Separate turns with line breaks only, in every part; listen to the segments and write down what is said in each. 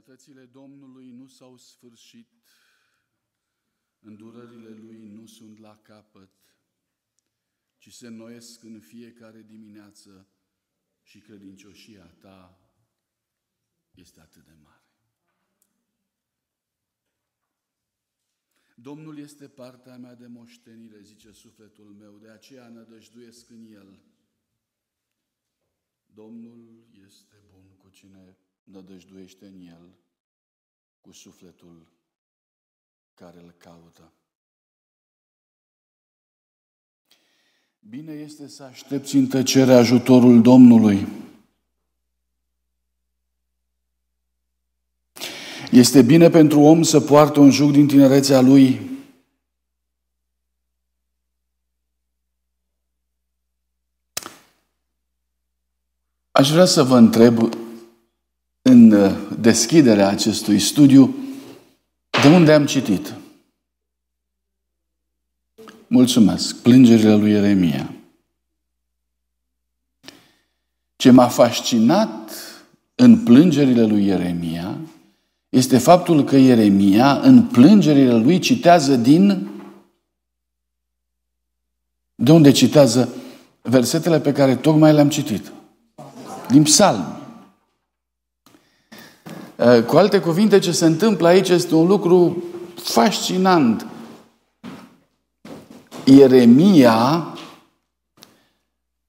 Bunătățile Domnului nu s-au sfârșit, îndurările Lui nu sunt la capăt, ci se înnoiesc în fiecare dimineață și credincioșia Ta este atât de mare. Domnul este partea mea de moștenire, zice sufletul meu, de aceea nădăjduiesc în El. Domnul este bun cu cine nădăjduiește în El cu sufletul care îl caută. Bine este să aștepți în tăcere ajutorul Domnului. Este bine pentru om să poartă un juc din tinerețea lui. Aș vrea să vă întreb în uh, deschiderea acestui studiu, de unde am citit? Mulțumesc. Plângerile lui Ieremia. Ce m-a fascinat în plângerile lui Ieremia este faptul că Ieremia, în plângerile lui, citează din. De unde citează versetele pe care tocmai le-am citit? Din psalmi. Eh, cu alte cuvinte, ce se întâmplă aici este un lucru fascinant. Ieremia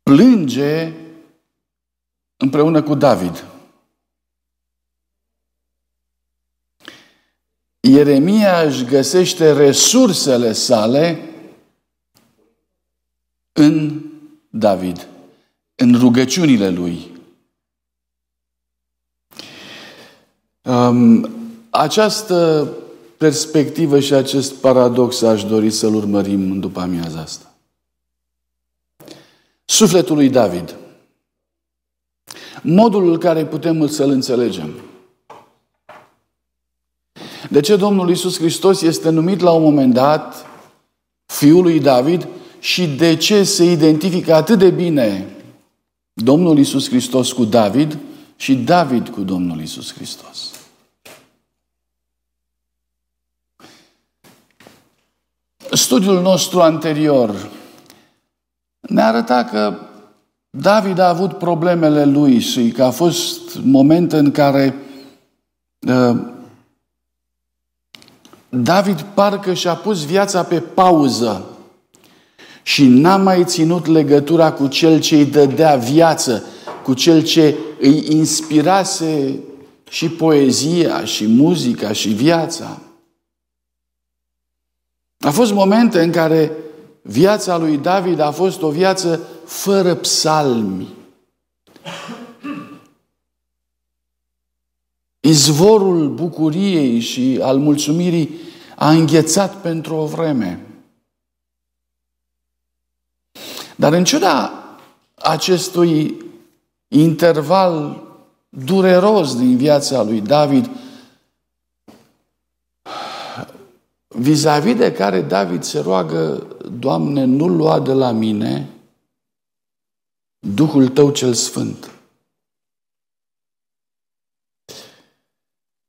plânge împreună cu David. Ieremia își găsește resursele sale în David, în rugăciunile lui. Um, această perspectivă și acest paradox aș dori să-l urmărim după amiaza asta. Sufletul lui David. Modul în care putem să-l înțelegem. De ce Domnul Isus Hristos este numit la un moment dat Fiul lui David și de ce se identifică atât de bine Domnul Isus Hristos cu David și David cu Domnul Isus Hristos? Studiul nostru anterior ne arăta că David a avut problemele lui și că a fost momente în care uh, David parcă și-a pus viața pe pauză și n-a mai ținut legătura cu cel ce îi dădea viață, cu cel ce îi inspirase și poezia, și muzica, și viața. A fost momente în care viața lui David a fost o viață fără psalmi. Izvorul bucuriei și al mulțumirii a înghețat pentru o vreme. Dar în ciuda acestui interval dureros din viața lui David, vis-a-vis de care David se roagă, Doamne, nu lua de la mine Duhul Tău cel Sfânt.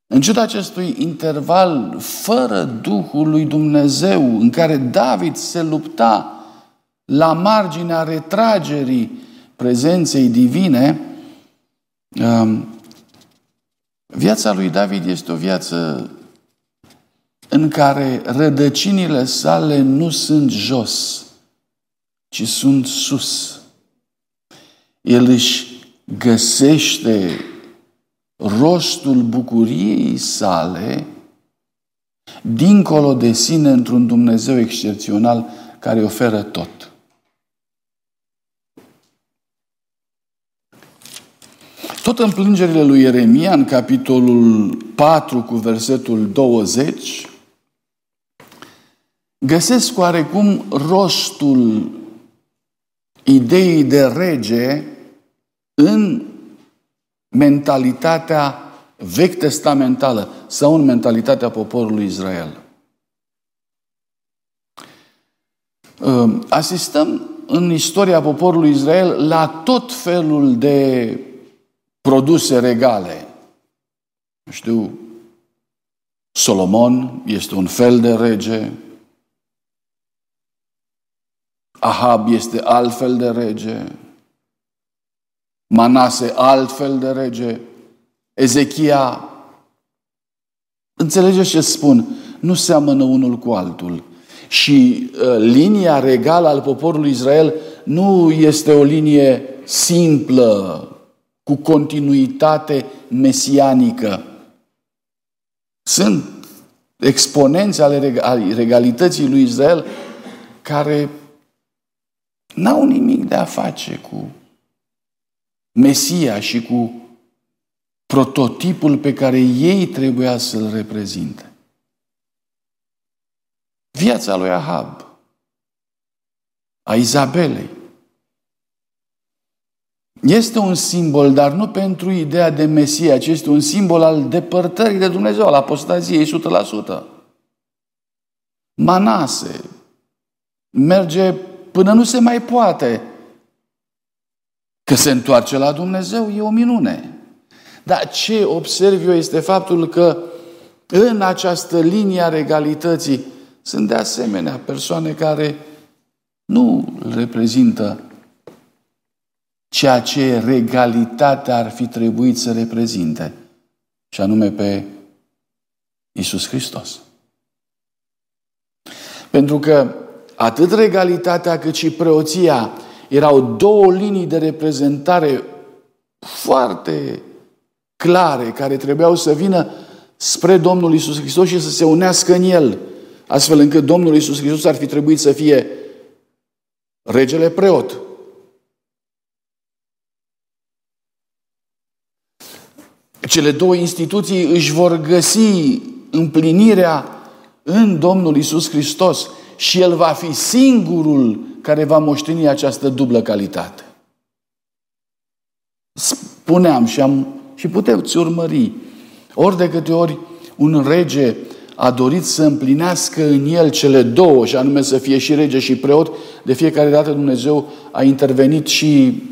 În ciuda acestui interval fără Duhul lui Dumnezeu, în care David se lupta la marginea retragerii prezenței divine, um, viața lui David este o viață în care rădăcinile sale nu sunt jos, ci sunt sus. El își găsește rostul bucuriei sale dincolo de sine într-un Dumnezeu excepțional care oferă tot. Tot în plângerile lui Ieremia, în capitolul 4 cu versetul 20, găsesc oarecum rostul ideii de rege în mentalitatea vechi testamentală sau în mentalitatea poporului Israel. Asistăm în istoria poporului Israel la tot felul de produse regale. știu, Solomon este un fel de rege, Ahab este altfel de rege, Manase altfel de rege, Ezechia, înțelegeți ce spun? Nu seamănă unul cu altul. Și uh, linia regală al poporului Israel nu este o linie simplă, cu continuitate mesianică. Sunt exponenți ale regalității lui Israel care n-au nimic de a face cu Mesia și cu prototipul pe care ei trebuia să-l reprezinte. Viața lui Ahab, a Izabelei, este un simbol, dar nu pentru ideea de Mesia, ci este un simbol al depărtării de Dumnezeu, al apostaziei 100%. Manase merge până nu se mai poate. Că se întoarce la Dumnezeu e o minune. Dar ce observ eu este faptul că în această linie a regalității sunt de asemenea persoane care nu reprezintă ceea ce regalitatea ar fi trebuit să reprezinte, și anume pe Isus Hristos. Pentru că atât regalitatea cât și preoția erau două linii de reprezentare foarte clare care trebuiau să vină spre Domnul Isus Hristos și să se unească în El, astfel încât Domnul Isus Hristos ar fi trebuit să fie regele preot. Cele două instituții își vor găsi împlinirea în Domnul Isus Hristos și El va fi singurul care va moșteni această dublă calitate. Spuneam și, am, și puteți urmări, ori de câte ori un rege a dorit să împlinească în el cele două, și anume să fie și rege și preot, de fiecare dată Dumnezeu a intervenit și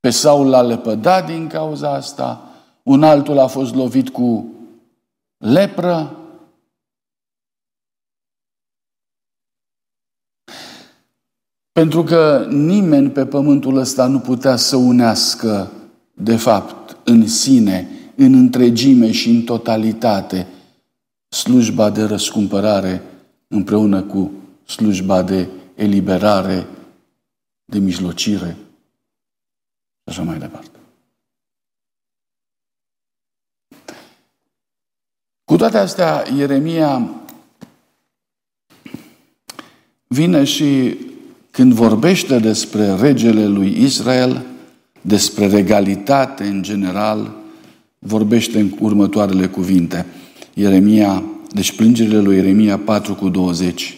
pe Saul l-a lepădat din cauza asta, un altul a fost lovit cu lepră, Pentru că nimeni pe pământul ăsta nu putea să unească, de fapt, în sine, în întregime și în totalitate, slujba de răscumpărare împreună cu slujba de eliberare, de mijlocire. și așa mai departe. Cu toate astea, Ieremia vine și când vorbește despre regele lui Israel, despre regalitate în general, vorbește în următoarele cuvinte. Ieremia, deci plângerile lui Ieremia 4 cu 20.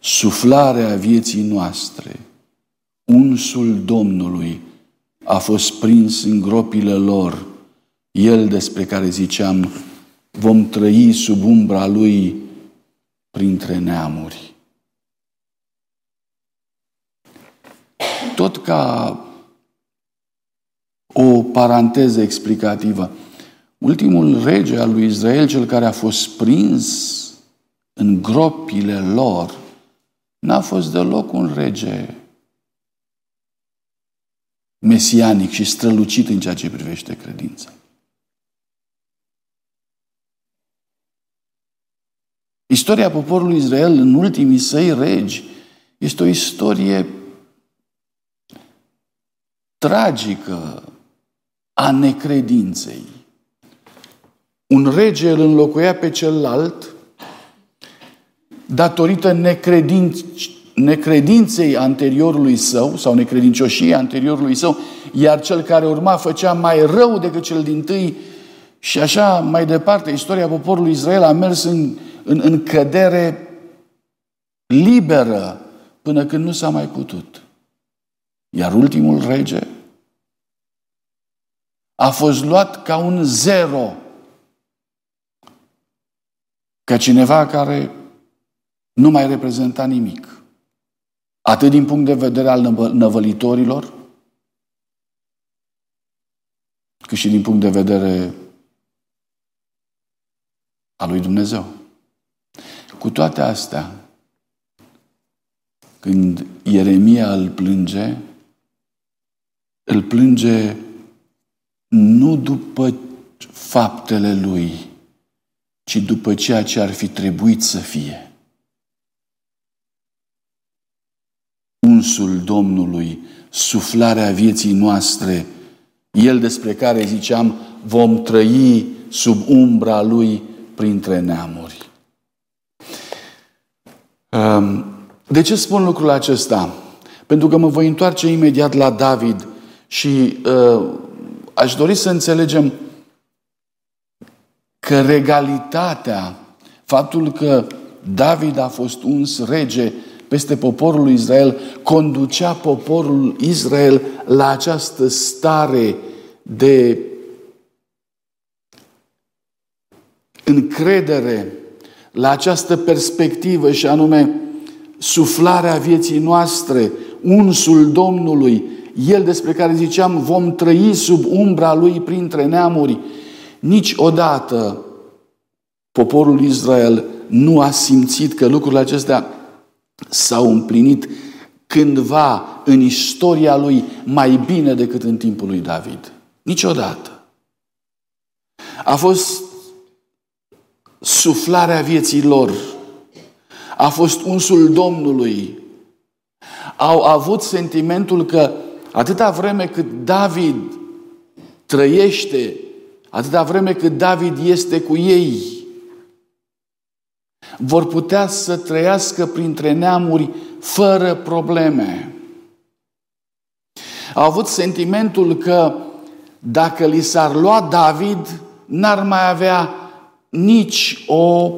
Suflarea vieții noastre, unsul Domnului, a fost prins în gropile lor, el despre care ziceam, vom trăi sub umbra lui printre neamuri. tot ca o paranteză explicativă. Ultimul rege al lui Israel, cel care a fost prins în gropile lor, n-a fost deloc un rege mesianic și strălucit în ceea ce privește credința. Istoria poporului Israel în ultimii săi regi este o istorie tragică a necredinței. Un rege îl înlocuia pe celălalt datorită necredinț- necredinței anteriorului său sau necredincioșiei anteriorului său, iar cel care urma făcea mai rău decât cel din tâi și așa mai departe. Istoria poporului Israel a mers în, în, în cădere liberă până când nu s-a mai putut. Iar ultimul rege a fost luat ca un zero. Ca cineva care nu mai reprezenta nimic. Atât din punct de vedere al năvălitorilor, cât și din punct de vedere al lui Dumnezeu. Cu toate astea, când Ieremia îl plânge, îl plânge nu după faptele lui, ci după ceea ce ar fi trebuit să fie. Unsul Domnului, suflarea vieții noastre, el despre care ziceam, vom trăi sub umbra lui printre neamuri. De ce spun lucrul acesta? Pentru că mă voi întoarce imediat la David și uh, aș dori să înțelegem că regalitatea, faptul că David a fost uns rege peste poporul lui Israel, conducea poporul Israel la această stare de încredere, la această perspectivă și anume suflarea vieții noastre, unsul Domnului, El despre care ziceam vom trăi sub umbra Lui printre neamuri, niciodată poporul Israel nu a simțit că lucrurile acestea s-au împlinit cândva în istoria lui mai bine decât în timpul lui David. Niciodată. A fost suflarea vieții lor. A fost unsul Domnului. Au avut sentimentul că atâta vreme cât David trăiește, atâta vreme cât David este cu ei, vor putea să trăiască printre neamuri fără probleme. Au avut sentimentul că dacă li s-ar lua David, n-ar mai avea nici o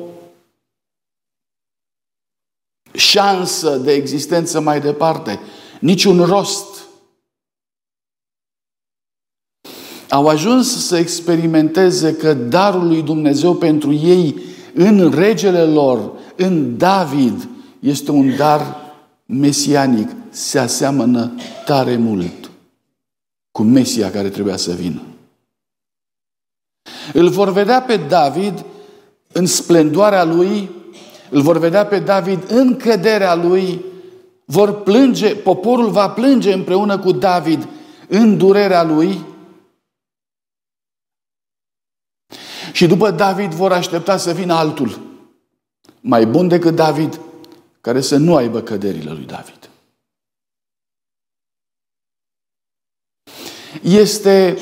șansă de existență mai departe, niciun rost. Au ajuns să experimenteze că darul lui Dumnezeu pentru ei în regele lor, în David, este un dar mesianic. Se aseamănă tare mult cu Mesia care trebuia să vină. Îl vor vedea pe David în splendoarea lui, îl vor vedea pe David în căderea lui, vor plânge, poporul va plânge împreună cu David în durerea lui. Și după David vor aștepta să vină altul, mai bun decât David, care să nu aibă căderile lui David. Este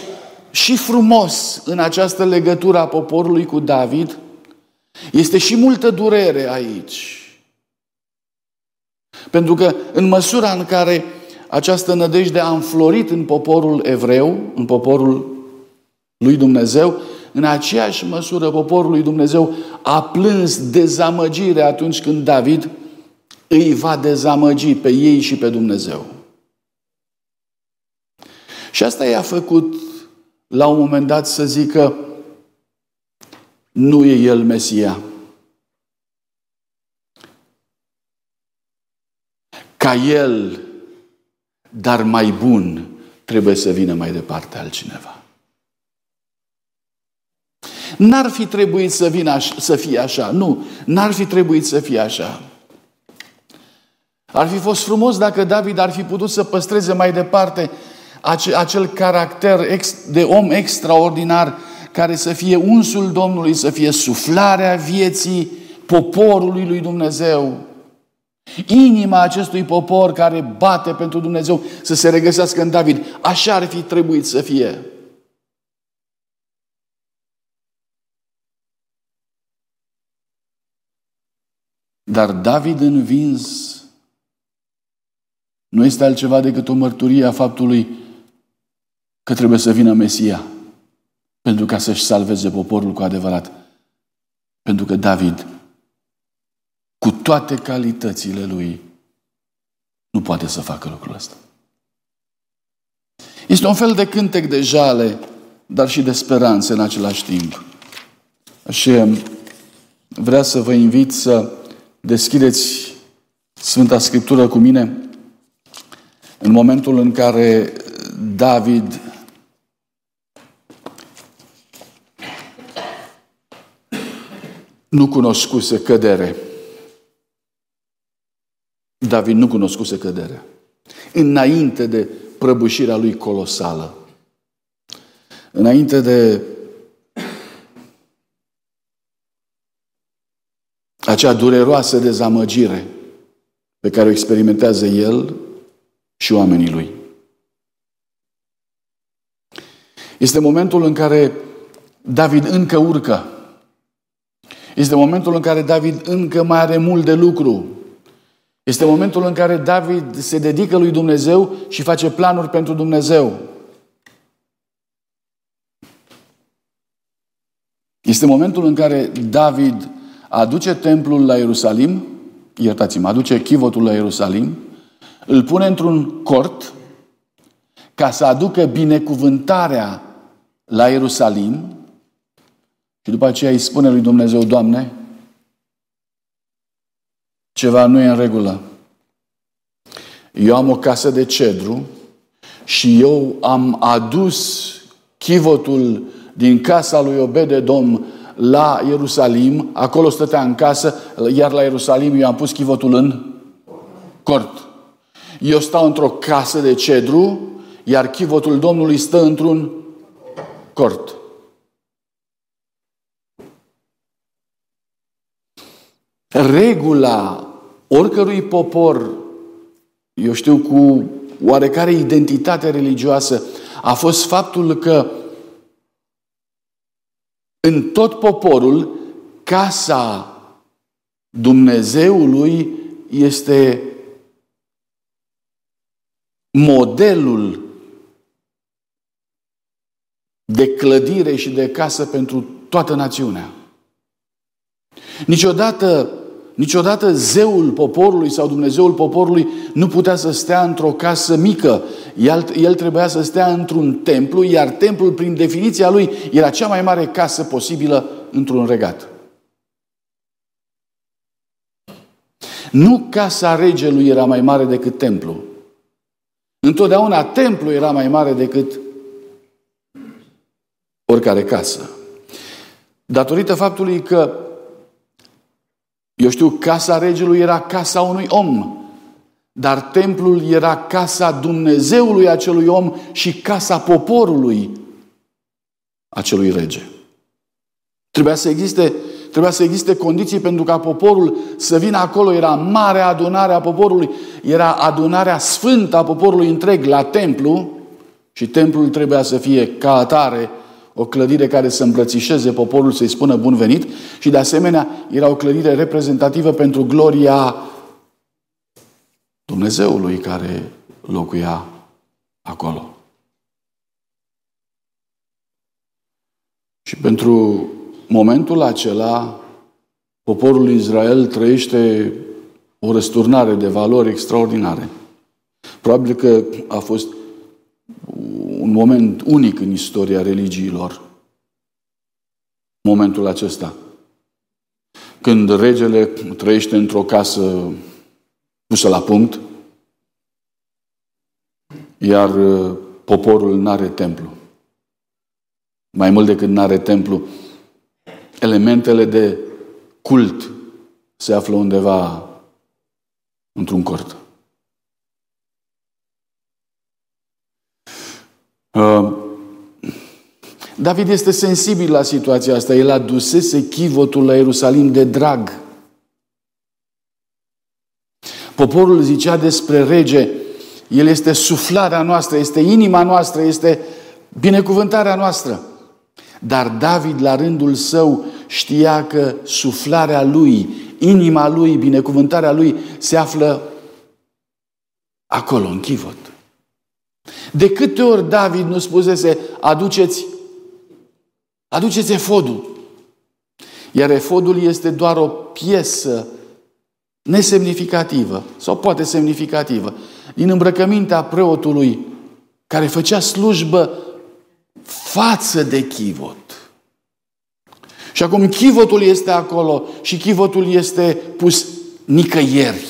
și frumos în această legătură a poporului cu David, este și multă durere aici. Pentru că în măsura în care această nădejde a înflorit în poporul evreu, în poporul lui Dumnezeu, în aceeași măsură poporul lui Dumnezeu a plâns dezamăgire atunci când David îi va dezamăgi pe ei și pe Dumnezeu. Și asta i-a făcut la un moment dat să zică nu e El Mesia. Ca El, dar mai bun, trebuie să vină mai departe altcineva. N-ar fi trebuit să vină așa, să fie așa. Nu, n-ar fi trebuit să fie așa. Ar fi fost frumos dacă David ar fi putut să păstreze mai departe acel caracter de om extraordinar care să fie unsul Domnului, să fie suflarea vieții poporului lui Dumnezeu. Inima acestui popor care bate pentru Dumnezeu să se regăsească în David. Așa ar fi trebuit să fie. Dar David învins nu este altceva decât o mărturie a faptului că trebuie să vină Mesia pentru ca să-și salveze poporul cu adevărat. Pentru că David, cu toate calitățile lui, nu poate să facă lucrul ăsta. Este un fel de cântec de jale, dar și de speranță în același timp. Și vrea să vă invit să deschideți Sfânta Scriptură cu mine în momentul în care David nu cunoscuse cădere. David nu cunoscuse cădere. Înainte de prăbușirea lui colosală. Înainte de acea dureroasă dezamăgire pe care o experimentează el și oamenii lui. Este momentul în care David încă urcă. Este momentul în care David încă mai are mult de lucru. Este momentul în care David se dedică lui Dumnezeu și face planuri pentru Dumnezeu. Este momentul în care David aduce templul la Ierusalim, iertați-mă, aduce chivotul la Ierusalim, îl pune într-un cort ca să aducă binecuvântarea la Ierusalim și după aceea îi spune lui Dumnezeu, Doamne, ceva nu e în regulă. Eu am o casă de cedru și eu am adus chivotul din casa lui Obededom la Ierusalim, acolo stătea în casă, iar la Ierusalim eu am pus chivotul în cort. Eu stau într-o casă de cedru, iar chivotul Domnului stă într-un cort. Regula oricărui popor, eu știu, cu oarecare identitate religioasă, a fost faptul că în tot poporul, casa Dumnezeului este modelul de clădire și de casă pentru toată națiunea. Niciodată, niciodată zeul poporului sau Dumnezeul poporului nu putea să stea într-o casă mică. El, el trebuia să stea într-un templu, iar templul, prin definiția lui, era cea mai mare casă posibilă într-un regat. Nu casa regelui era mai mare decât templu. Întotdeauna templu era mai mare decât oricare casă. Datorită faptului că, eu știu, casa regelui era casa unui om, dar templul era casa Dumnezeului acelui om și casa poporului acelui rege. Trebuia să existe, trebuia să existe condiții pentru ca poporul să vină acolo. Era mare adunare a poporului, era adunarea sfântă a poporului întreg la templu și templul trebuia să fie ca atare o clădire care să îmbrățișeze poporul, să-i spună bun venit și de asemenea era o clădire reprezentativă pentru gloria Dumnezeului care locuia acolo. Și pentru momentul acela, poporul Israel trăiește o răsturnare de valori extraordinare. Probabil că a fost un moment unic în istoria religiilor. Momentul acesta. Când regele trăiește într-o casă pusă la punct, iar uh, poporul nu are templu. Mai mult decât nu are templu, elementele de cult se află undeva într-un cort. Uh, David este sensibil la situația asta. El adusese chivotul la Ierusalim de drag. Poporul zicea despre rege, el este suflarea noastră, este inima noastră, este binecuvântarea noastră. Dar David, la rândul său, știa că suflarea lui, inima lui, binecuvântarea lui se află acolo, în chivot. De câte ori David nu spusese, aduceți, aduceți efodul. Iar efodul este doar o piesă nesemnificativă, sau poate semnificativă, din îmbrăcămintea preotului care făcea slujbă față de chivot. Și acum chivotul este acolo și chivotul este pus nicăieri.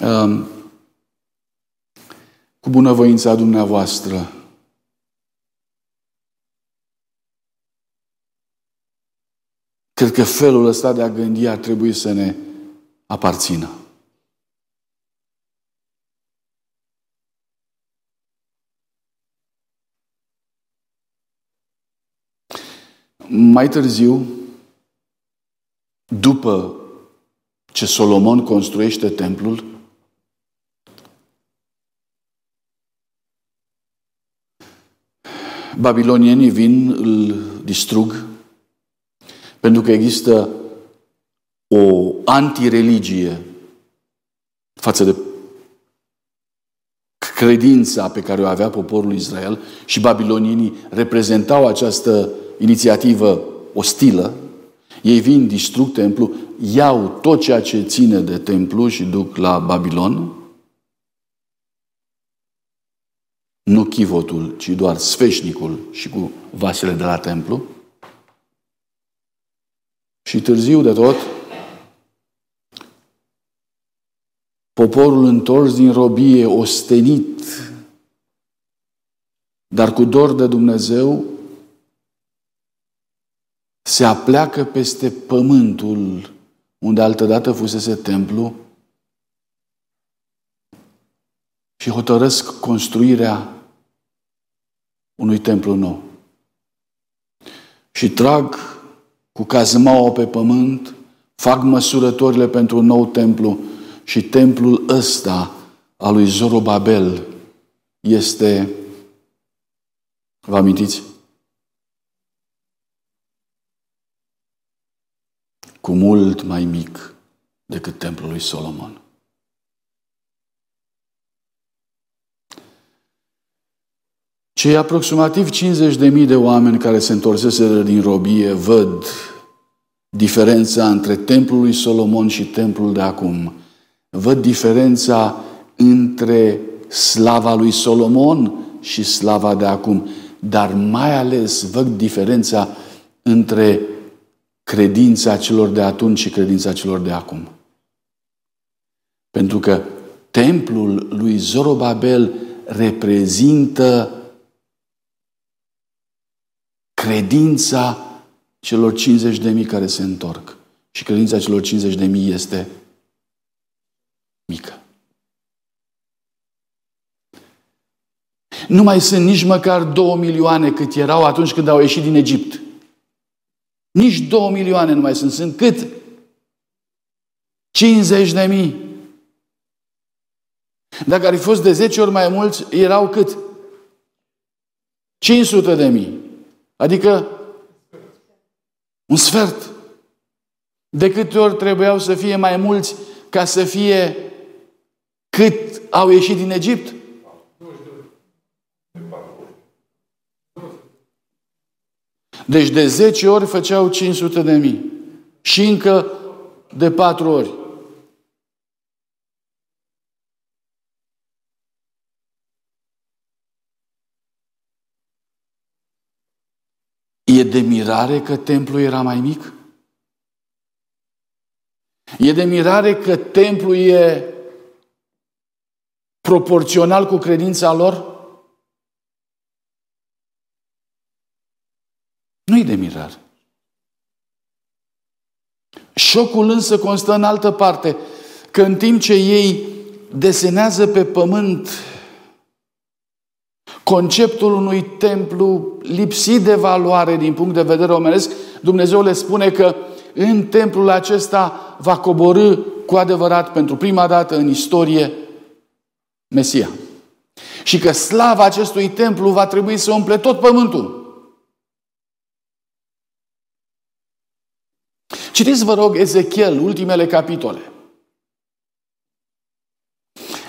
Um, cu bunăvoința dumneavoastră, Cred că felul ăsta de a gândi ar trebui să ne aparțină. Mai târziu, după ce Solomon construiește templul, babilonienii vin, îl distrug, pentru că există o antireligie față de credința pe care o avea poporul Israel și babilonienii reprezentau această inițiativă ostilă, ei vin, distrug templu, iau tot ceea ce ține de templu și duc la Babilon. Nu chivotul, ci doar sfeșnicul și cu vasele de la templu. Și târziu de tot, poporul întors din robie, ostenit, dar cu dor de Dumnezeu, se apleacă peste pământul unde altădată fusese templu și hotărăsc construirea unui templu nou. Și trag cu cazmaua pe pământ, fac măsurătorile pentru un nou templu și templul ăsta al lui Zorobabel este, vă amintiți? cu mult mai mic decât templul lui Solomon. Cei aproximativ 50.000 de oameni care se întorseseră din robie văd diferența între templul lui Solomon și templul de acum. Văd diferența între slava lui Solomon și slava de acum, dar mai ales văd diferența între credința celor de atunci și credința celor de acum. Pentru că templul lui Zorobabel reprezintă credința celor 50 de mii care se întorc. Și credința celor 50 de mii este mică. Nu mai sunt nici măcar două milioane cât erau atunci când au ieșit din Egipt. Nici două milioane nu mai sunt. Sunt cât? 50 de mii. Dacă ar fi fost de 10 ori mai mulți, erau cât? 500 de mii. Adică un sfert. De câte ori trebuiau să fie mai mulți ca să fie cât au ieșit din Egipt? Deci de 10 ori făceau 500 de mii. Și încă de 4 ori. E de mirare că templul era mai mic? E de mirare că templul e proporțional cu credința lor? Nu-i de mirare. Șocul însă constă în altă parte, că în timp ce ei desenează pe pământ conceptul unui templu lipsit de valoare din punct de vedere omenesc, Dumnezeu le spune că în templul acesta va coborâ cu adevărat pentru prima dată în istorie Mesia. Și că slava acestui templu va trebui să umple tot pământul. Citiți, vă rog, Ezechiel, ultimele capitole.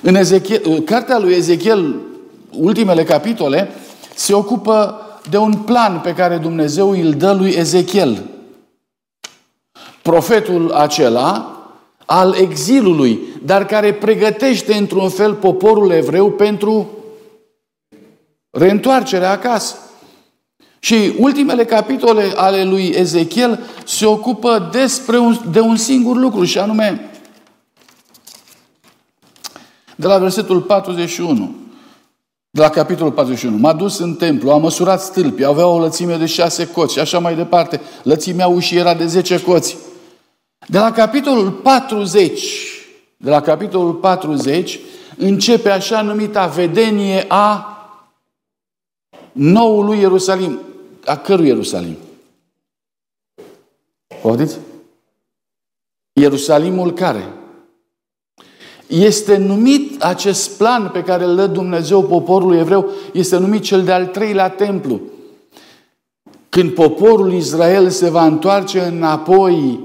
În Ezechiel, cartea lui Ezechiel, ultimele capitole, se ocupă de un plan pe care Dumnezeu îl dă lui Ezechiel. Profetul acela al exilului, dar care pregătește într-un fel poporul evreu pentru reîntoarcerea acasă. Și ultimele capitole ale lui Ezechiel se ocupă despre un, de un singur lucru și anume de la versetul 41. De la capitolul 41. M-a dus în templu, a măsurat stâlpii, avea o lățime de șase coți și așa mai departe. Lățimea ușii era de 10 coți. De la capitolul 40, de la capitolul 40, începe așa numita vedenie a noului Ierusalim. A cărui Ierusalim? Poftiți? Ierusalimul care? Este numit acest plan pe care îl dă Dumnezeu poporului evreu, este numit cel de-al treilea templu. Când poporul Israel se va întoarce înapoi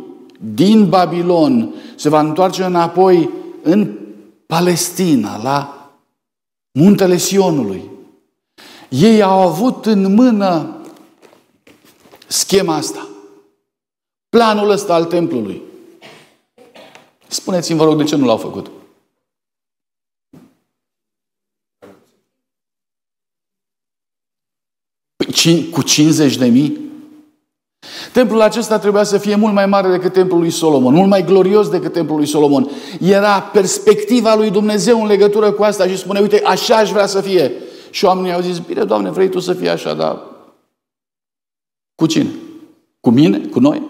din Babilon, se va întoarce înapoi în Palestina, la muntele Sionului. Ei au avut în mână schema asta. Planul ăsta al templului. Spuneți-mi, vă rog, de ce nu l-au făcut? Cu 50 de mii? Templul acesta trebuia să fie mult mai mare decât templul lui Solomon, mult mai glorios decât templul lui Solomon. Era perspectiva lui Dumnezeu în legătură cu asta și spune, uite, așa aș vrea să fie. Și oamenii au zis, bine, Doamne, vrei Tu să fii așa, dar cu cine? Cu mine? Cu noi?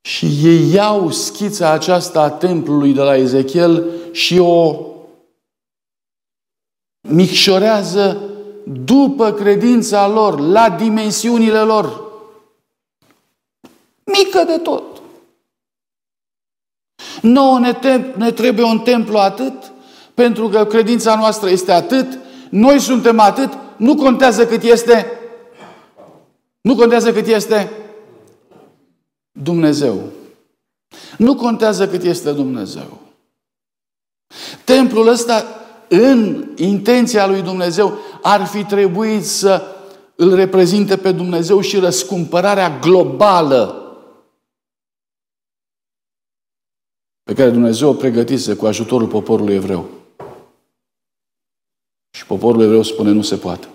Și ei iau schița aceasta a templului de la Ezechiel și o micșorează după credința lor, la dimensiunile lor. Mică de tot. Nouă ne, te- ne trebuie un templu atât, pentru că credința noastră este atât, noi suntem atât, nu contează cât este, nu contează cât este Dumnezeu. Nu contează cât este Dumnezeu. Templul ăsta, în intenția lui Dumnezeu, ar fi trebuit să îl reprezinte pe Dumnezeu și răscumpărarea globală pe care Dumnezeu o pregătise cu ajutorul poporului evreu. Și poporul evreu spune, nu se poate.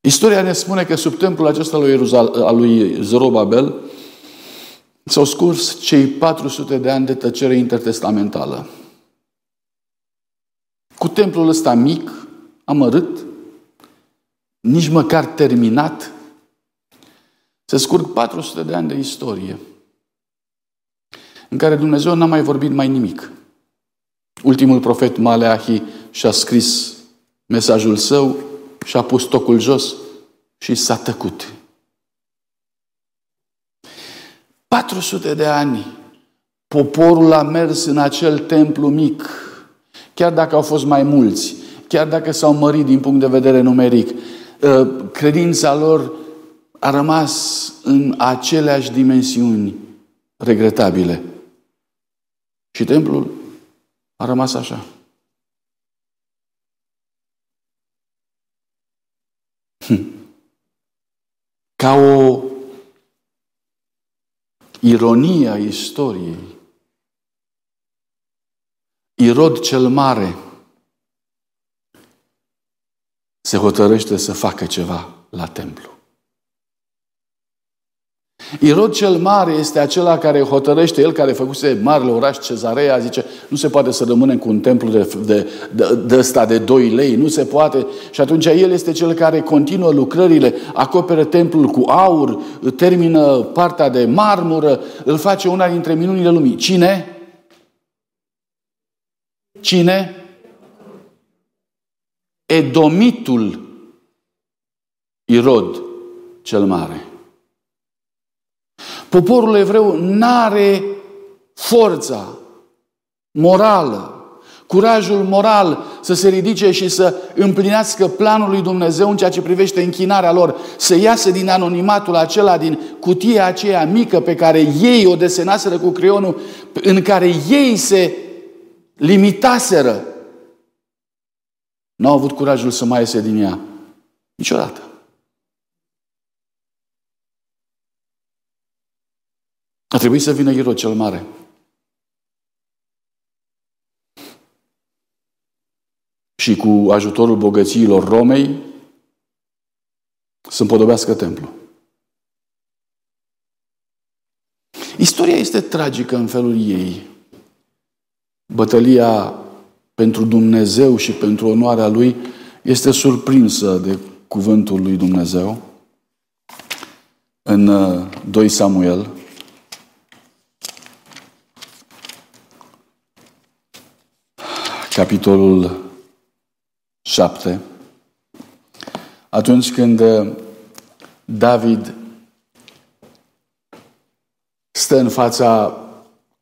Istoria ne spune că sub templul acesta lui Ieruzal, al lui Zorobabel s-au scurs cei 400 de ani de tăcere intertestamentală. Cu templul ăsta mic, amărât, nici măcar terminat, se scurg 400 de ani de istorie în care Dumnezeu n-a mai vorbit mai nimic. Ultimul profet Maleahi și-a scris mesajul său și-a pus tocul jos și s-a tăcut. 400 de ani poporul a mers în acel templu mic, chiar dacă au fost mai mulți, chiar dacă s-au mărit din punct de vedere numeric, ă, credința lor a rămas în aceleași dimensiuni regretabile. Și templul a rămas așa. Hm. Ca o ironie a istoriei, Irod cel Mare se hotărăște să facă ceva la templu. Irod cel Mare este acela care hotărăște, el care făcuse marele oraș Cezarea, zice, nu se poate să rămânem cu un templu de, de, de, de ăsta de 2 lei, nu se poate. Și atunci el este cel care continuă lucrările, acoperă templul cu aur, termină partea de marmură, îl face una dintre minunile lumii. Cine? Cine? Edomitul Irod cel Mare. Poporul evreu n-are forța morală, curajul moral să se ridice și să împlinească planul lui Dumnezeu în ceea ce privește închinarea lor, să iasă din anonimatul acela, din cutia aceea mică pe care ei o desenaseră cu creionul, în care ei se limitaseră. Nu au avut curajul să mai iese din ea. Niciodată. A trebuit să vină Irod cel Mare. Și cu ajutorul bogățiilor Romei să împodobească templu. Istoria este tragică în felul ei. Bătălia pentru Dumnezeu și pentru onoarea Lui este surprinsă de cuvântul lui Dumnezeu în 2 uh, Samuel, capitolul 7, atunci când uh, David stă în fața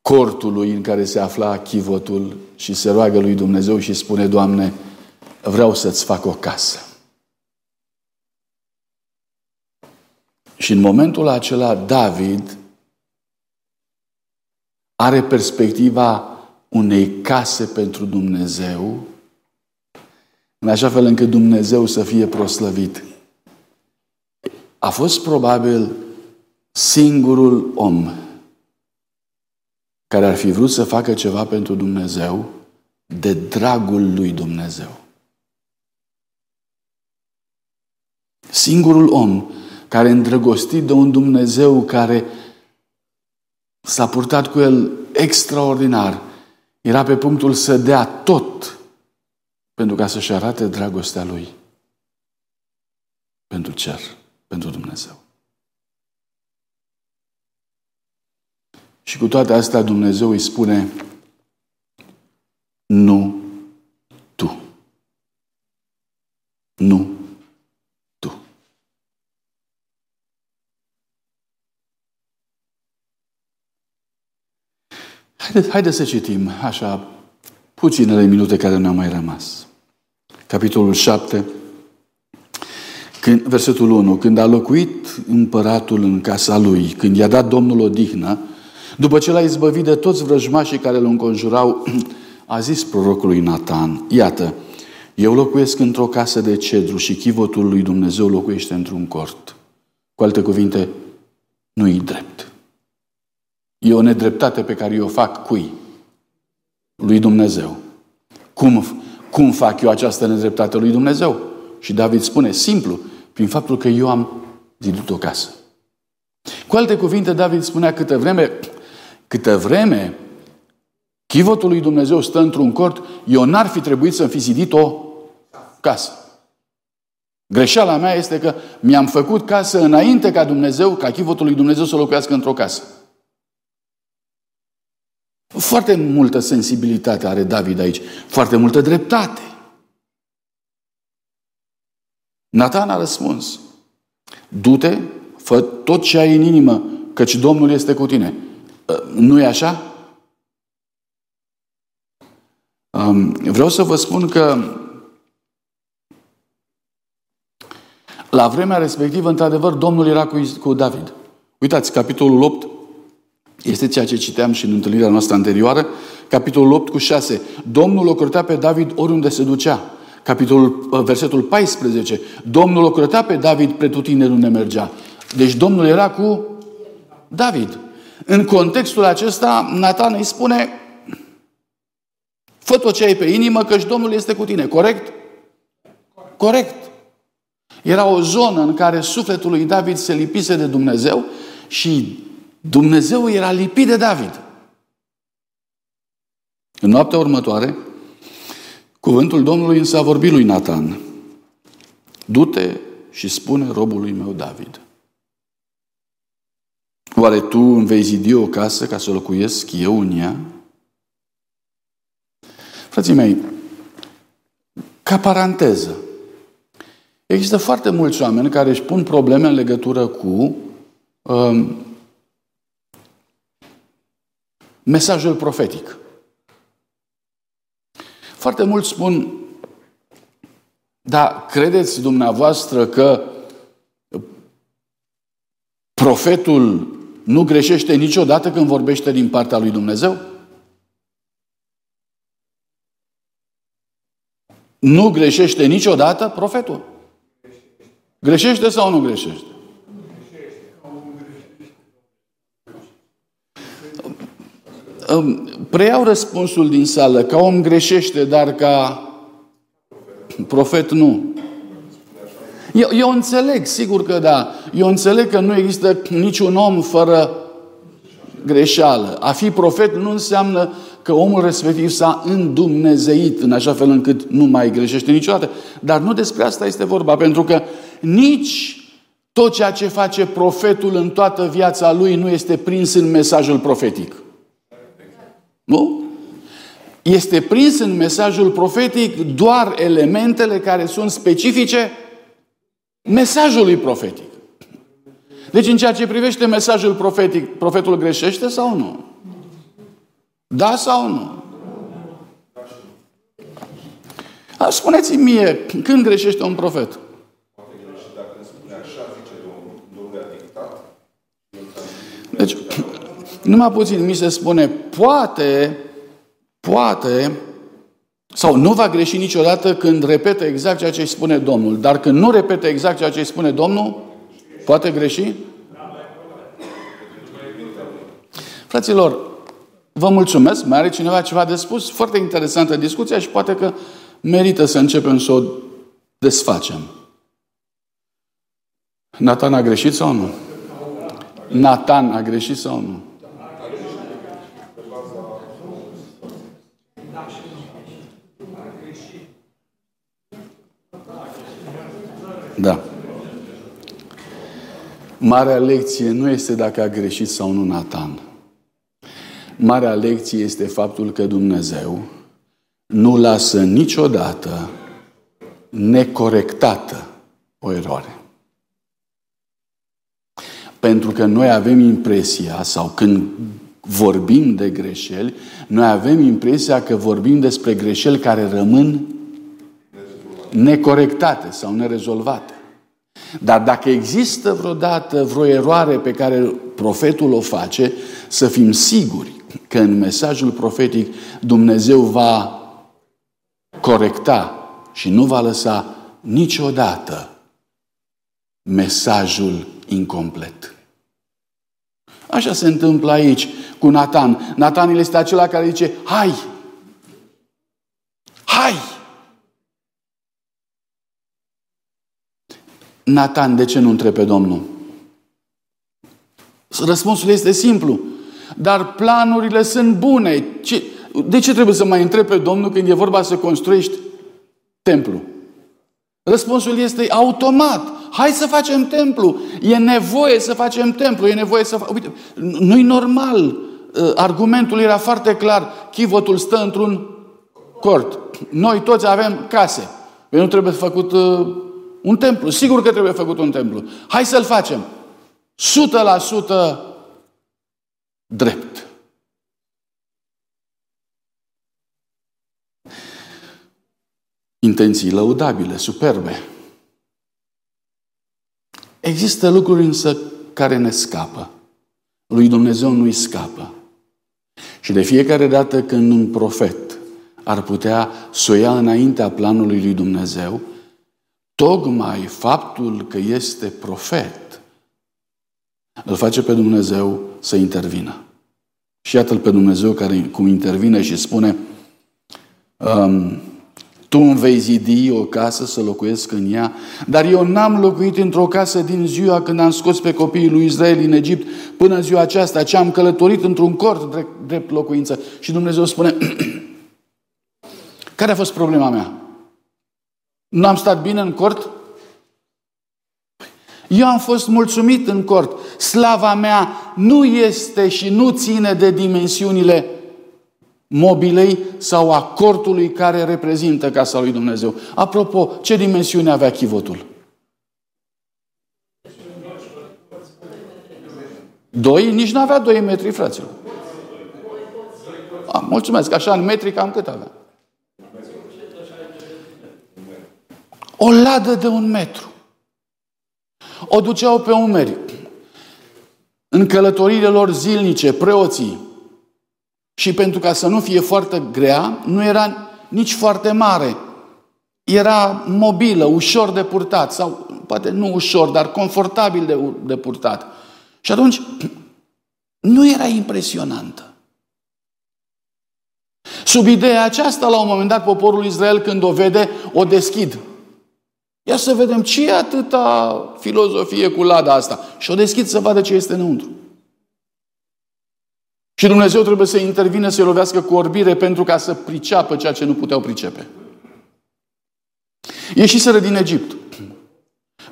cortului în care se afla chivotul și se roagă lui Dumnezeu și spune, Doamne, vreau să-ți fac o casă. Și în momentul acela David are perspectiva unei case pentru Dumnezeu, în așa fel încât Dumnezeu să fie proslăvit. A fost probabil singurul om care ar fi vrut să facă ceva pentru Dumnezeu de dragul lui Dumnezeu. Singurul om care îndrăgostit de un Dumnezeu care s-a purtat cu el extraordinar, era pe punctul să dea tot pentru ca să-și arate dragostea lui pentru cer, pentru Dumnezeu. Și cu toate astea Dumnezeu îi spune, nu tu. Nu tu. Haideți, haide să citim așa puținele minute care ne-au mai rămas. Capitolul 7, când, versetul 1. Când a locuit împăratul în casa lui, când i-a dat Domnul odihnă, după ce l-a izbăvit de toți vrăjmașii care îl înconjurau, a zis prorocului Nathan, iată, eu locuiesc într-o casă de cedru și chivotul lui Dumnezeu locuiește într-un cort. Cu alte cuvinte, nu-i drept. E o nedreptate pe care eu o fac cui? Lui Dumnezeu. Cum, cum fac eu această nedreptate lui Dumnezeu? Și David spune, simplu, prin faptul că eu am zidut o casă. Cu alte cuvinte, David spunea câte vreme Câtă vreme chivotul lui Dumnezeu stă într-un cort, eu n-ar fi trebuit să-mi fi zidit o casă. Greșeala mea este că mi-am făcut casă înainte ca Dumnezeu, ca chivotul lui Dumnezeu să locuiască într-o casă. Foarte multă sensibilitate are David aici, foarte multă dreptate. Nathan a răspuns, du-te, fă tot ce ai în inimă, căci Domnul este cu tine. Nu e așa? Vreau să vă spun că la vremea respectivă, într-adevăr, Domnul era cu, cu David. Uitați, capitolul 8 este ceea ce citeam și în întâlnirea noastră anterioară, capitolul 8 cu 6. Domnul o pe David oriunde se ducea. Capitolul, uh, versetul 14. Domnul o pe David pretutindeni unde mergea. Deci Domnul era cu David. În contextul acesta, Nathan îi spune Fă tot ce ai pe inimă, căci Domnul este cu tine. Corect? Corect. Era o zonă în care sufletul lui David se lipise de Dumnezeu și Dumnezeu era lipit de David. În noaptea următoare, cuvântul Domnului însă a vorbit lui Nathan. Du-te și spune robului meu David. Oare tu îmi vei zidi o casă ca să locuiesc eu în ea? Frații mei, ca paranteză, există foarte mulți oameni care își pun probleme în legătură cu um, mesajul profetic. Foarte mulți spun, da, credeți dumneavoastră că profetul nu greșește niciodată când vorbește din partea lui Dumnezeu? Nu greșește niciodată profetul? Greșește sau nu greșește? Preiau răspunsul din sală. Ca om greșește, dar ca profet nu. Eu, eu înțeleg, sigur că da. Eu înțeleg că nu există niciun om fără greșeală. A fi profet nu înseamnă că omul respectiv s-a îndumnezeit în așa fel încât nu mai greșește niciodată. Dar nu despre asta este vorba, pentru că nici tot ceea ce face profetul în toată viața lui nu este prins în mesajul profetic. Nu? Este prins în mesajul profetic doar elementele care sunt specifice mesajului profetic. Deci în ceea ce privește mesajul profetic, profetul greșește sau nu? Da sau nu? Spuneți-mi mie, când greșește un profet? Deci, numai puțin mi se spune, poate, poate, sau nu va greși niciodată când repetă exact ceea ce îi spune Domnul. Dar când nu repetă exact ceea ce îi spune Domnul, poate greși? Fraților, vă mulțumesc. Mai are cineva ceva de spus? Foarte interesantă discuția și poate că merită să începem să o desfacem. Nathan a greșit sau nu? Nathan a greșit sau nu? Da. Marea lecție nu este dacă a greșit sau nu Nathan. Marea lecție este faptul că Dumnezeu nu lasă niciodată necorectată o eroare. Pentru că noi avem impresia, sau când vorbim de greșeli, noi avem impresia că vorbim despre greșeli care rămân necorectate sau nerezolvate. Dar dacă există vreodată vreo eroare pe care profetul o face, să fim siguri că în mesajul profetic Dumnezeu va corecta și nu va lăsa niciodată mesajul incomplet. Așa se întâmplă aici cu Nathan. Nathan este acela care zice, hai, hai! Nathan, de ce nu întrebe Domnul? Răspunsul este simplu. Dar planurile sunt bune. Ce, de ce trebuie să mai întreb pe Domnul când e vorba să construiești templu? Răspunsul este automat. Hai să facem templu. E nevoie să facem templu. E nevoie să... Fa... Uite, nu-i normal. Uh, argumentul era foarte clar. Chivotul stă într-un cort. Noi toți avem case. Păi nu trebuie făcut uh, un templu. Sigur că trebuie făcut un templu. Hai să-l facem. 100% drept. Intenții lăudabile, superbe. Există lucruri însă care ne scapă. Lui Dumnezeu nu-i scapă. Și de fiecare dată când un profet ar putea să o ia înaintea planului lui Dumnezeu, tocmai faptul că este profet îl face pe Dumnezeu să intervină. Și iată-l pe Dumnezeu care cum intervine și spune um, tu îmi vei zidi o casă să locuiesc în ea, dar eu n-am locuit într-o casă din ziua când am scos pe copiii lui Israel în Egipt până ziua aceasta, ce am călătorit într-un cort drept, drept locuință. Și Dumnezeu spune, care a fost problema mea? Nu am stat bine în cort? Eu am fost mulțumit în cort. Slava mea nu este și nu ține de dimensiunile mobilei sau a cortului care reprezintă casa lui Dumnezeu. Apropo, ce dimensiune avea chivotul? Doi? Nici nu avea doi metri, fraților. A, mulțumesc, așa în metri cam cât avea? O ladă de un metru. O duceau pe umeri. În călătoriile lor zilnice, preoții, și pentru ca să nu fie foarte grea, nu era nici foarte mare. Era mobilă, ușor de purtat, sau poate nu ușor, dar confortabil de, de purtat. Și atunci, nu era impresionantă. Sub ideea aceasta, la un moment dat, poporul Israel, când o vede, o deschid. Ia să vedem ce e atâta filozofie cu lada asta. Și o deschid să vadă ce este înăuntru. Și Dumnezeu trebuie să intervină, să-i lovească cu orbire pentru ca să priceapă ceea ce nu puteau pricepe. Ieșiseră din Egipt.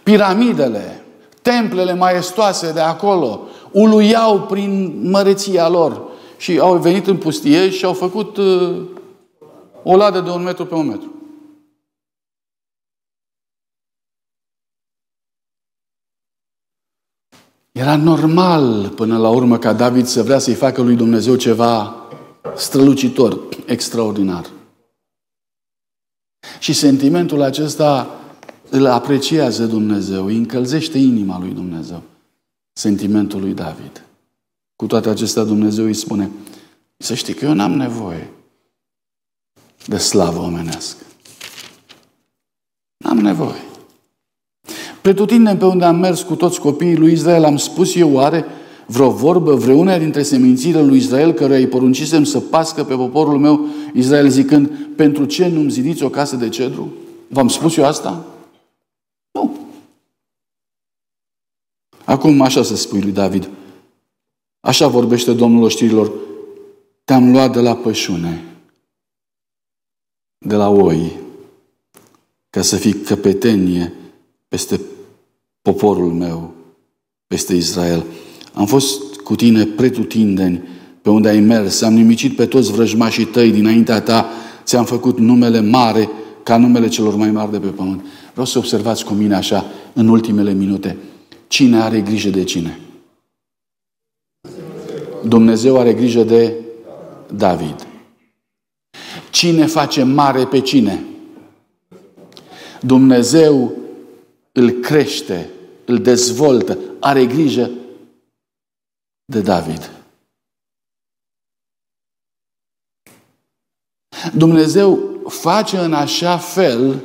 Piramidele, templele maestoase de acolo, uluiau prin măreția lor. Și au venit în pustie și au făcut uh, o ladă de un metru pe un metru. Era normal până la urmă ca David să vrea să-i facă lui Dumnezeu ceva strălucitor, extraordinar. Și sentimentul acesta îl apreciază Dumnezeu, îi încălzește inima lui Dumnezeu. Sentimentul lui David. Cu toate acestea Dumnezeu îi spune, să știi că eu n-am nevoie de slavă omenească. N-am nevoie. Pretutindem pe unde am mers cu toți copiii lui Israel, am spus eu oare vreo vorbă, vreuna dintre semințiile lui Israel, căruia îi poruncisem să pască pe poporul meu Israel zicând, pentru ce nu-mi zidiți o casă de cedru? V-am spus eu asta? Nu. Acum așa să spui lui David. Așa vorbește Domnul oștirilor. Te-am luat de la pășune, de la oi, ca să fii căpetenie peste poporul meu, peste Israel. Am fost cu tine pretutindeni pe unde ai mers, am nimicit pe toți vrăjmașii tăi dinaintea ta, ți-am făcut numele mare ca numele celor mai mari de pe pământ. Vreau să observați cu mine așa, în ultimele minute, cine are grijă de cine? Dumnezeu are grijă de David. Cine face mare pe cine? Dumnezeu îl crește, îl dezvoltă, are grijă de David. Dumnezeu face în așa fel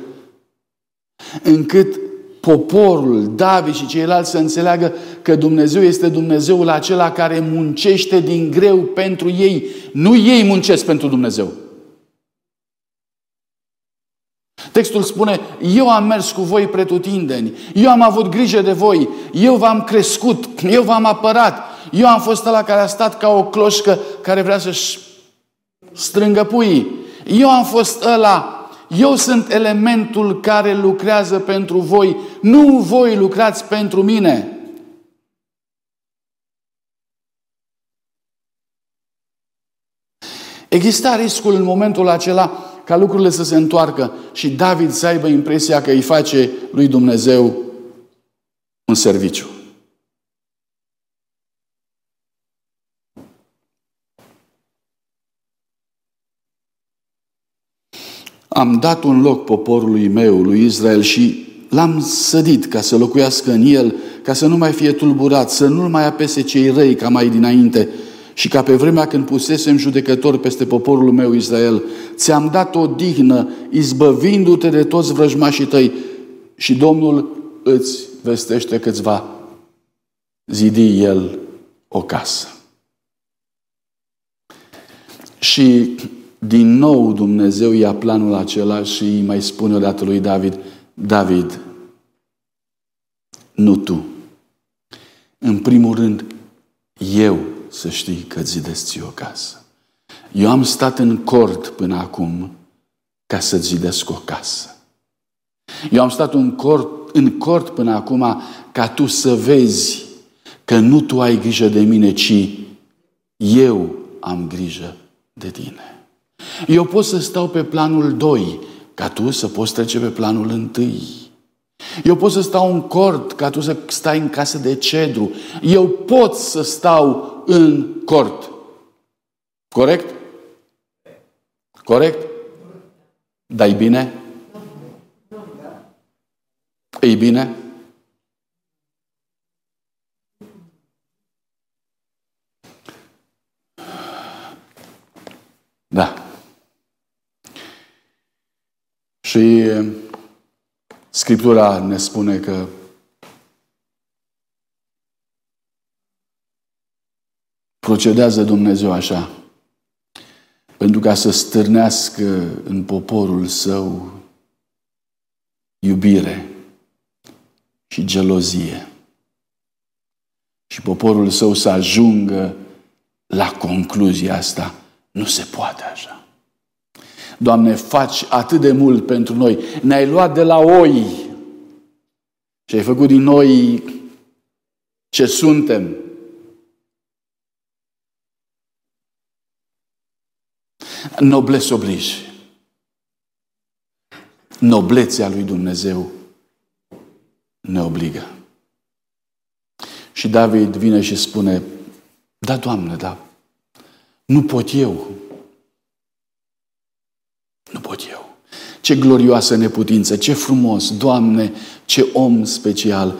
încât poporul, David și ceilalți să înțeleagă că Dumnezeu este Dumnezeul acela care muncește din greu pentru ei. Nu ei muncesc pentru Dumnezeu. Textul spune, eu am mers cu voi pretutindeni, eu am avut grijă de voi, eu v-am crescut, eu v-am apărat, eu am fost ăla care a stat ca o cloșcă care vrea să-și strângă puii. Eu am fost ăla, eu sunt elementul care lucrează pentru voi, nu voi lucrați pentru mine. Exista riscul în momentul acela ca lucrurile să se întoarcă și David să aibă impresia că îi face lui Dumnezeu un serviciu. Am dat un loc poporului meu, lui Israel, și l-am sădit ca să locuiască în el, ca să nu mai fie tulburat, să nu mai apese cei răi ca mai dinainte, și ca pe vremea când pusesem judecător peste poporul meu Israel, ți-am dat o dihnă, izbăvindu-te de toți vrăjmașii tăi și Domnul îți vestește că îți va zidi El o casă. Și din nou Dumnezeu ia planul acela și îi mai spune odată lui David, David, nu tu. În primul rând, eu să știi că îți zidesc ție o casă. Eu am stat în cort până acum ca să-ți zidesc o casă. Eu am stat în cort, în cort până acum ca tu să vezi că nu tu ai grijă de mine, ci eu am grijă de tine. Eu pot să stau pe planul 2, ca tu să poți trece pe planul 1. Eu pot să stau în cort ca tu să stai în casă de cedru. Eu pot să stau în cort. Corect? Corect? Dai bine? Ei bine? Da. Și Scriptura ne spune că procedează Dumnezeu așa pentru ca să stârnească în poporul său iubire și gelozie. Și poporul său să ajungă la concluzia asta. Nu se poate așa. Doamne, faci atât de mult pentru noi. Ne-ai luat de la oi și ai făcut din noi ce suntem. Noblesse oblige. Noblețea lui Dumnezeu ne obligă. Și David vine și spune, da, Doamne, da, nu pot eu. Nu pot eu. Ce glorioasă neputință, ce frumos, Doamne, ce om special,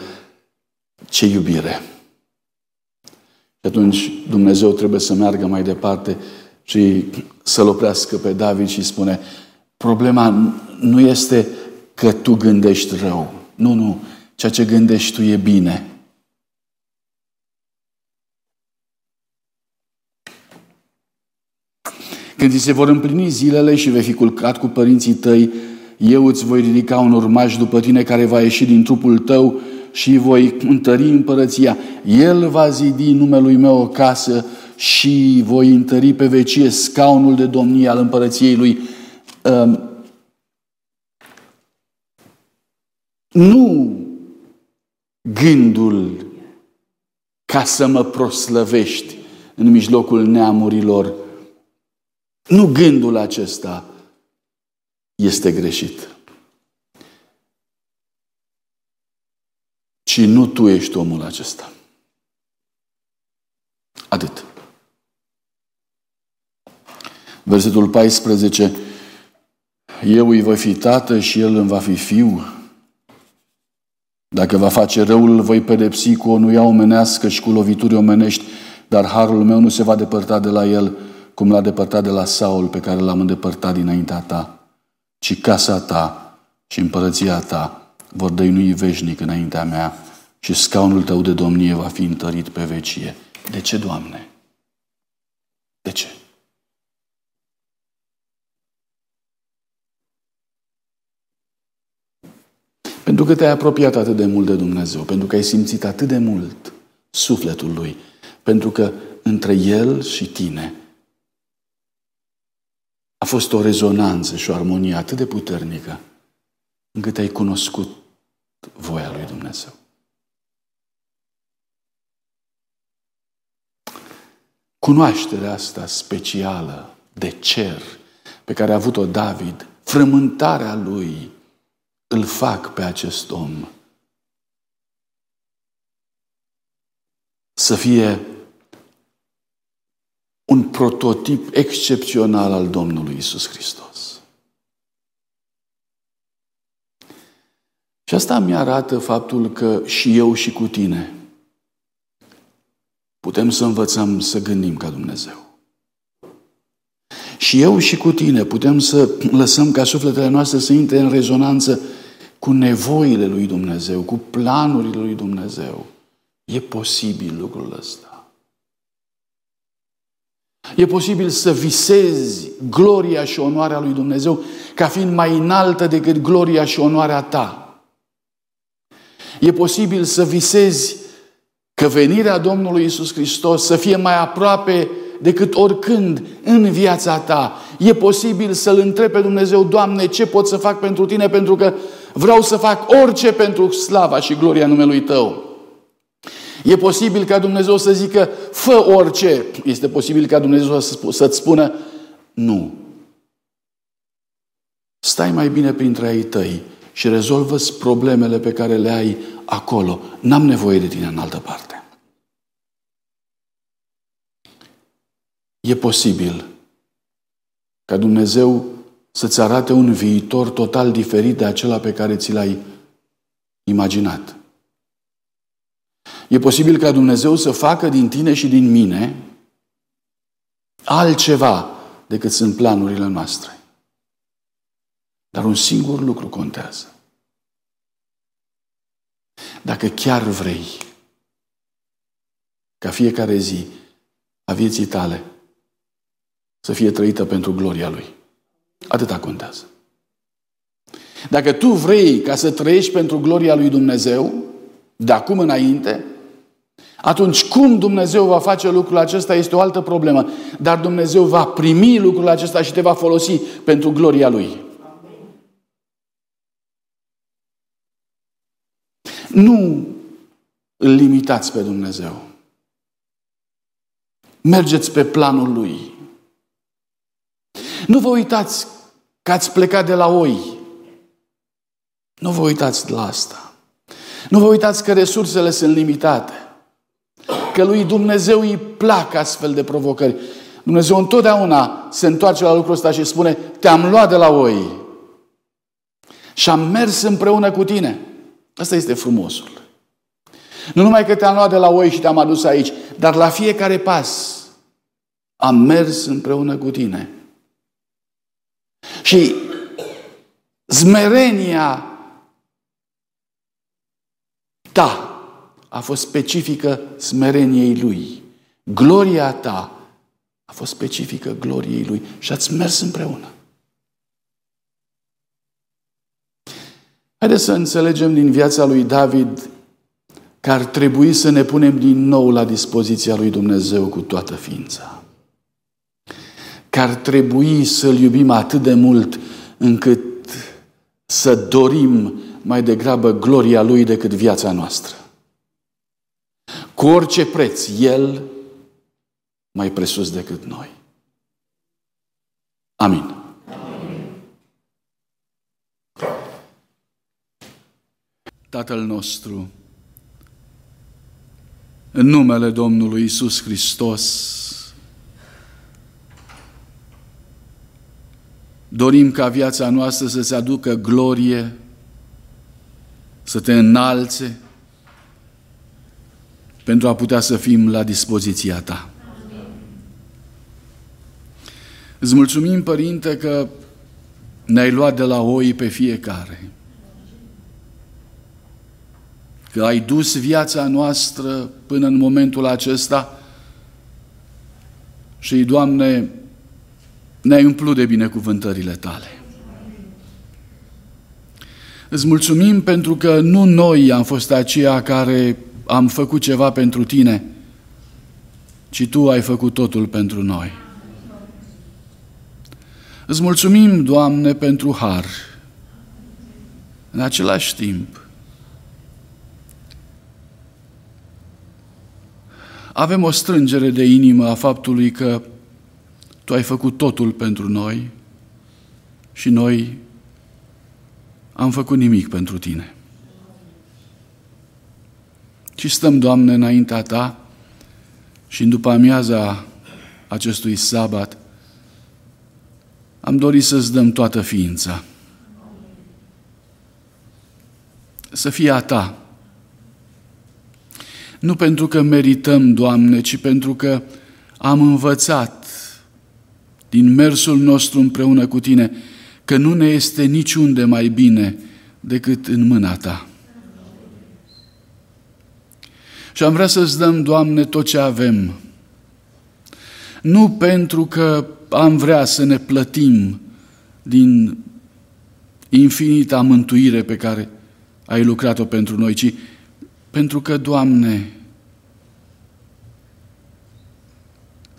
ce iubire. Și atunci Dumnezeu trebuie să meargă mai departe și să-l oprească pe David și spune, problema nu este că tu gândești rău. Nu, nu. Ceea ce gândești tu e bine. Când ți se vor împlini zilele și vei fi culcat cu părinții tăi, eu îți voi ridica un urmaș după tine care va ieși din trupul tău și voi întări împărăția. El va zidi numelui meu o casă și voi întări pe vecie scaunul de domnie al împărăției lui. Um, nu gândul ca să mă proslăvești în mijlocul neamurilor. Nu gândul acesta este greșit. Ci nu tu ești omul acesta. Atât. Versetul 14. Eu îi voi fi tată și el îmi va fi fiu. Dacă va face răul, îl voi pedepsi cu o nuia omenească și cu lovituri omenești, dar harul meu nu se va depărta de la el, cum l-a depărtat de la Saul, pe care l-am îndepărtat dinaintea ta, ci casa ta și împărăția ta vor dăinui veșnic înaintea mea și scaunul tău de domnie va fi întărit pe vecie. De ce, Doamne? De ce? Pentru că te-ai apropiat atât de mult de Dumnezeu, pentru că ai simțit atât de mult sufletul Lui, pentru că între El și tine a fost o rezonanță și o armonie atât de puternică, încât ai cunoscut voia lui Dumnezeu. Cunoașterea asta specială de cer pe care a avut-o David, frământarea lui, îl fac pe acest om să fie un prototip excepțional al Domnului Isus Hristos. Și asta mi arată faptul că și eu și cu tine putem să învățăm să gândim ca Dumnezeu. Și eu și cu tine putem să lăsăm ca sufletele noastre să intre în rezonanță cu nevoile lui Dumnezeu, cu planurile lui Dumnezeu. E posibil lucrul ăsta. E posibil să visezi gloria și onoarea lui Dumnezeu ca fiind mai înaltă decât gloria și onoarea ta. E posibil să visezi că venirea Domnului Isus Hristos să fie mai aproape decât oricând în viața ta. E posibil să-L întrebi pe Dumnezeu, Doamne, ce pot să fac pentru Tine, pentru că vreau să fac orice pentru slava și gloria numelui Tău. E posibil ca Dumnezeu să zică, fă orice. Este posibil ca Dumnezeu să-ți spună, nu. Stai mai bine printre ai tăi și rezolvă problemele pe care le ai acolo. N-am nevoie de tine în altă parte. E posibil ca Dumnezeu să-ți arate un viitor total diferit de acela pe care ți l-ai imaginat. E posibil ca Dumnezeu să facă din tine și din mine altceva decât sunt planurile noastre. Dar un singur lucru contează. Dacă chiar vrei ca fiecare zi a vieții tale să fie trăită pentru gloria Lui. Atâta contează. Dacă tu vrei ca să trăiești pentru gloria lui Dumnezeu, de acum înainte, Atunci, cum Dumnezeu va face lucrul acesta este o altă problemă. Dar Dumnezeu va primi lucrul acesta și te va folosi pentru gloria Lui. Nu îl limitați pe Dumnezeu. Mergeți pe planul Lui. Nu vă uitați că ați plecat de la oi. Nu vă uitați de la asta. Nu vă uitați că resursele sunt limitate. Că lui Dumnezeu îi plac astfel de provocări. Dumnezeu întotdeauna se întoarce la lucrul ăsta și spune, te-am luat de la oi și am mers împreună cu tine. Asta este frumosul. Nu numai că te-am luat de la oi și te-am adus aici, dar la fiecare pas am mers împreună cu tine. Și zmerenia ta a fost specifică smereniei lui. Gloria ta a fost specifică gloriei lui și ați mers împreună. Haideți să înțelegem din viața lui David că ar trebui să ne punem din nou la dispoziția lui Dumnezeu cu toată ființa. Că ar trebui să-L iubim atât de mult încât să dorim mai degrabă gloria Lui decât viața noastră. Cu orice preț, El mai presus decât noi. Amin. Tatăl nostru, în numele Domnului Isus Hristos, dorim ca viața noastră să-ți aducă glorie, să te înalțe, pentru a putea să fim la dispoziția ta. Îți mulțumim, Părinte, că ne-ai luat de la oi pe fiecare că ai dus viața noastră până în momentul acesta și, Doamne, ne-ai umplut de binecuvântările Tale. Îți mulțumim pentru că nu noi am fost aceia care am făcut ceva pentru Tine, ci Tu ai făcut totul pentru noi. Îți mulțumim, Doamne, pentru har. În același timp, avem o strângere de inimă a faptului că Tu ai făcut totul pentru noi și noi am făcut nimic pentru Tine. Și stăm, Doamne, înaintea Ta și în după amiaza acestui sabat am dorit să-ți dăm toată ființa. Să fie a Ta, nu pentru că merităm, Doamne, ci pentru că am învățat din mersul nostru împreună cu Tine că nu ne este niciunde mai bine decât în mâna Ta. Și am vrea să-ți dăm, Doamne, tot ce avem. Nu pentru că am vrea să ne plătim din infinita mântuire pe care ai lucrat-o pentru noi, ci pentru că, Doamne,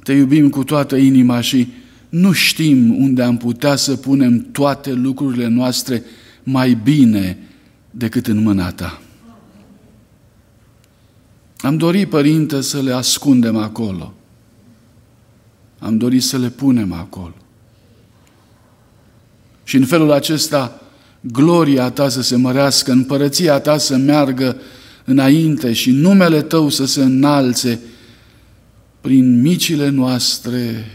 Te iubim cu toată inima și nu știm unde am putea să punem toate lucrurile noastre mai bine decât în mâna Ta. Am dorit, Părinte, să le ascundem acolo. Am dorit să le punem acolo. Și în felul acesta, gloria Ta să se mărească, împărăția Ta să meargă înainte și numele Tău să se înalțe prin micile noastre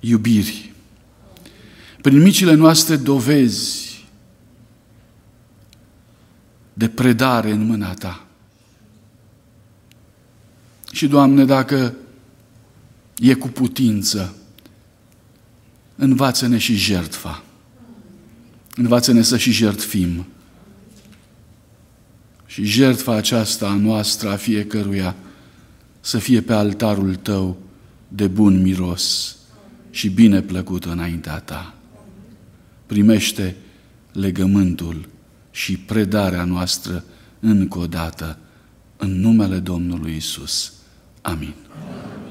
iubiri, prin micile noastre dovezi de predare în mâna Ta. Și, Doamne, dacă e cu putință, învață-ne și jertfa. Învață-ne să și jertfim. Și jertfa aceasta a noastră, a fiecăruia, să fie pe altarul Tău de bun miros și bine plăcută înaintea Ta. Primește legământul și predarea noastră încă o dată în numele Domnului Isus. Amin. Amin.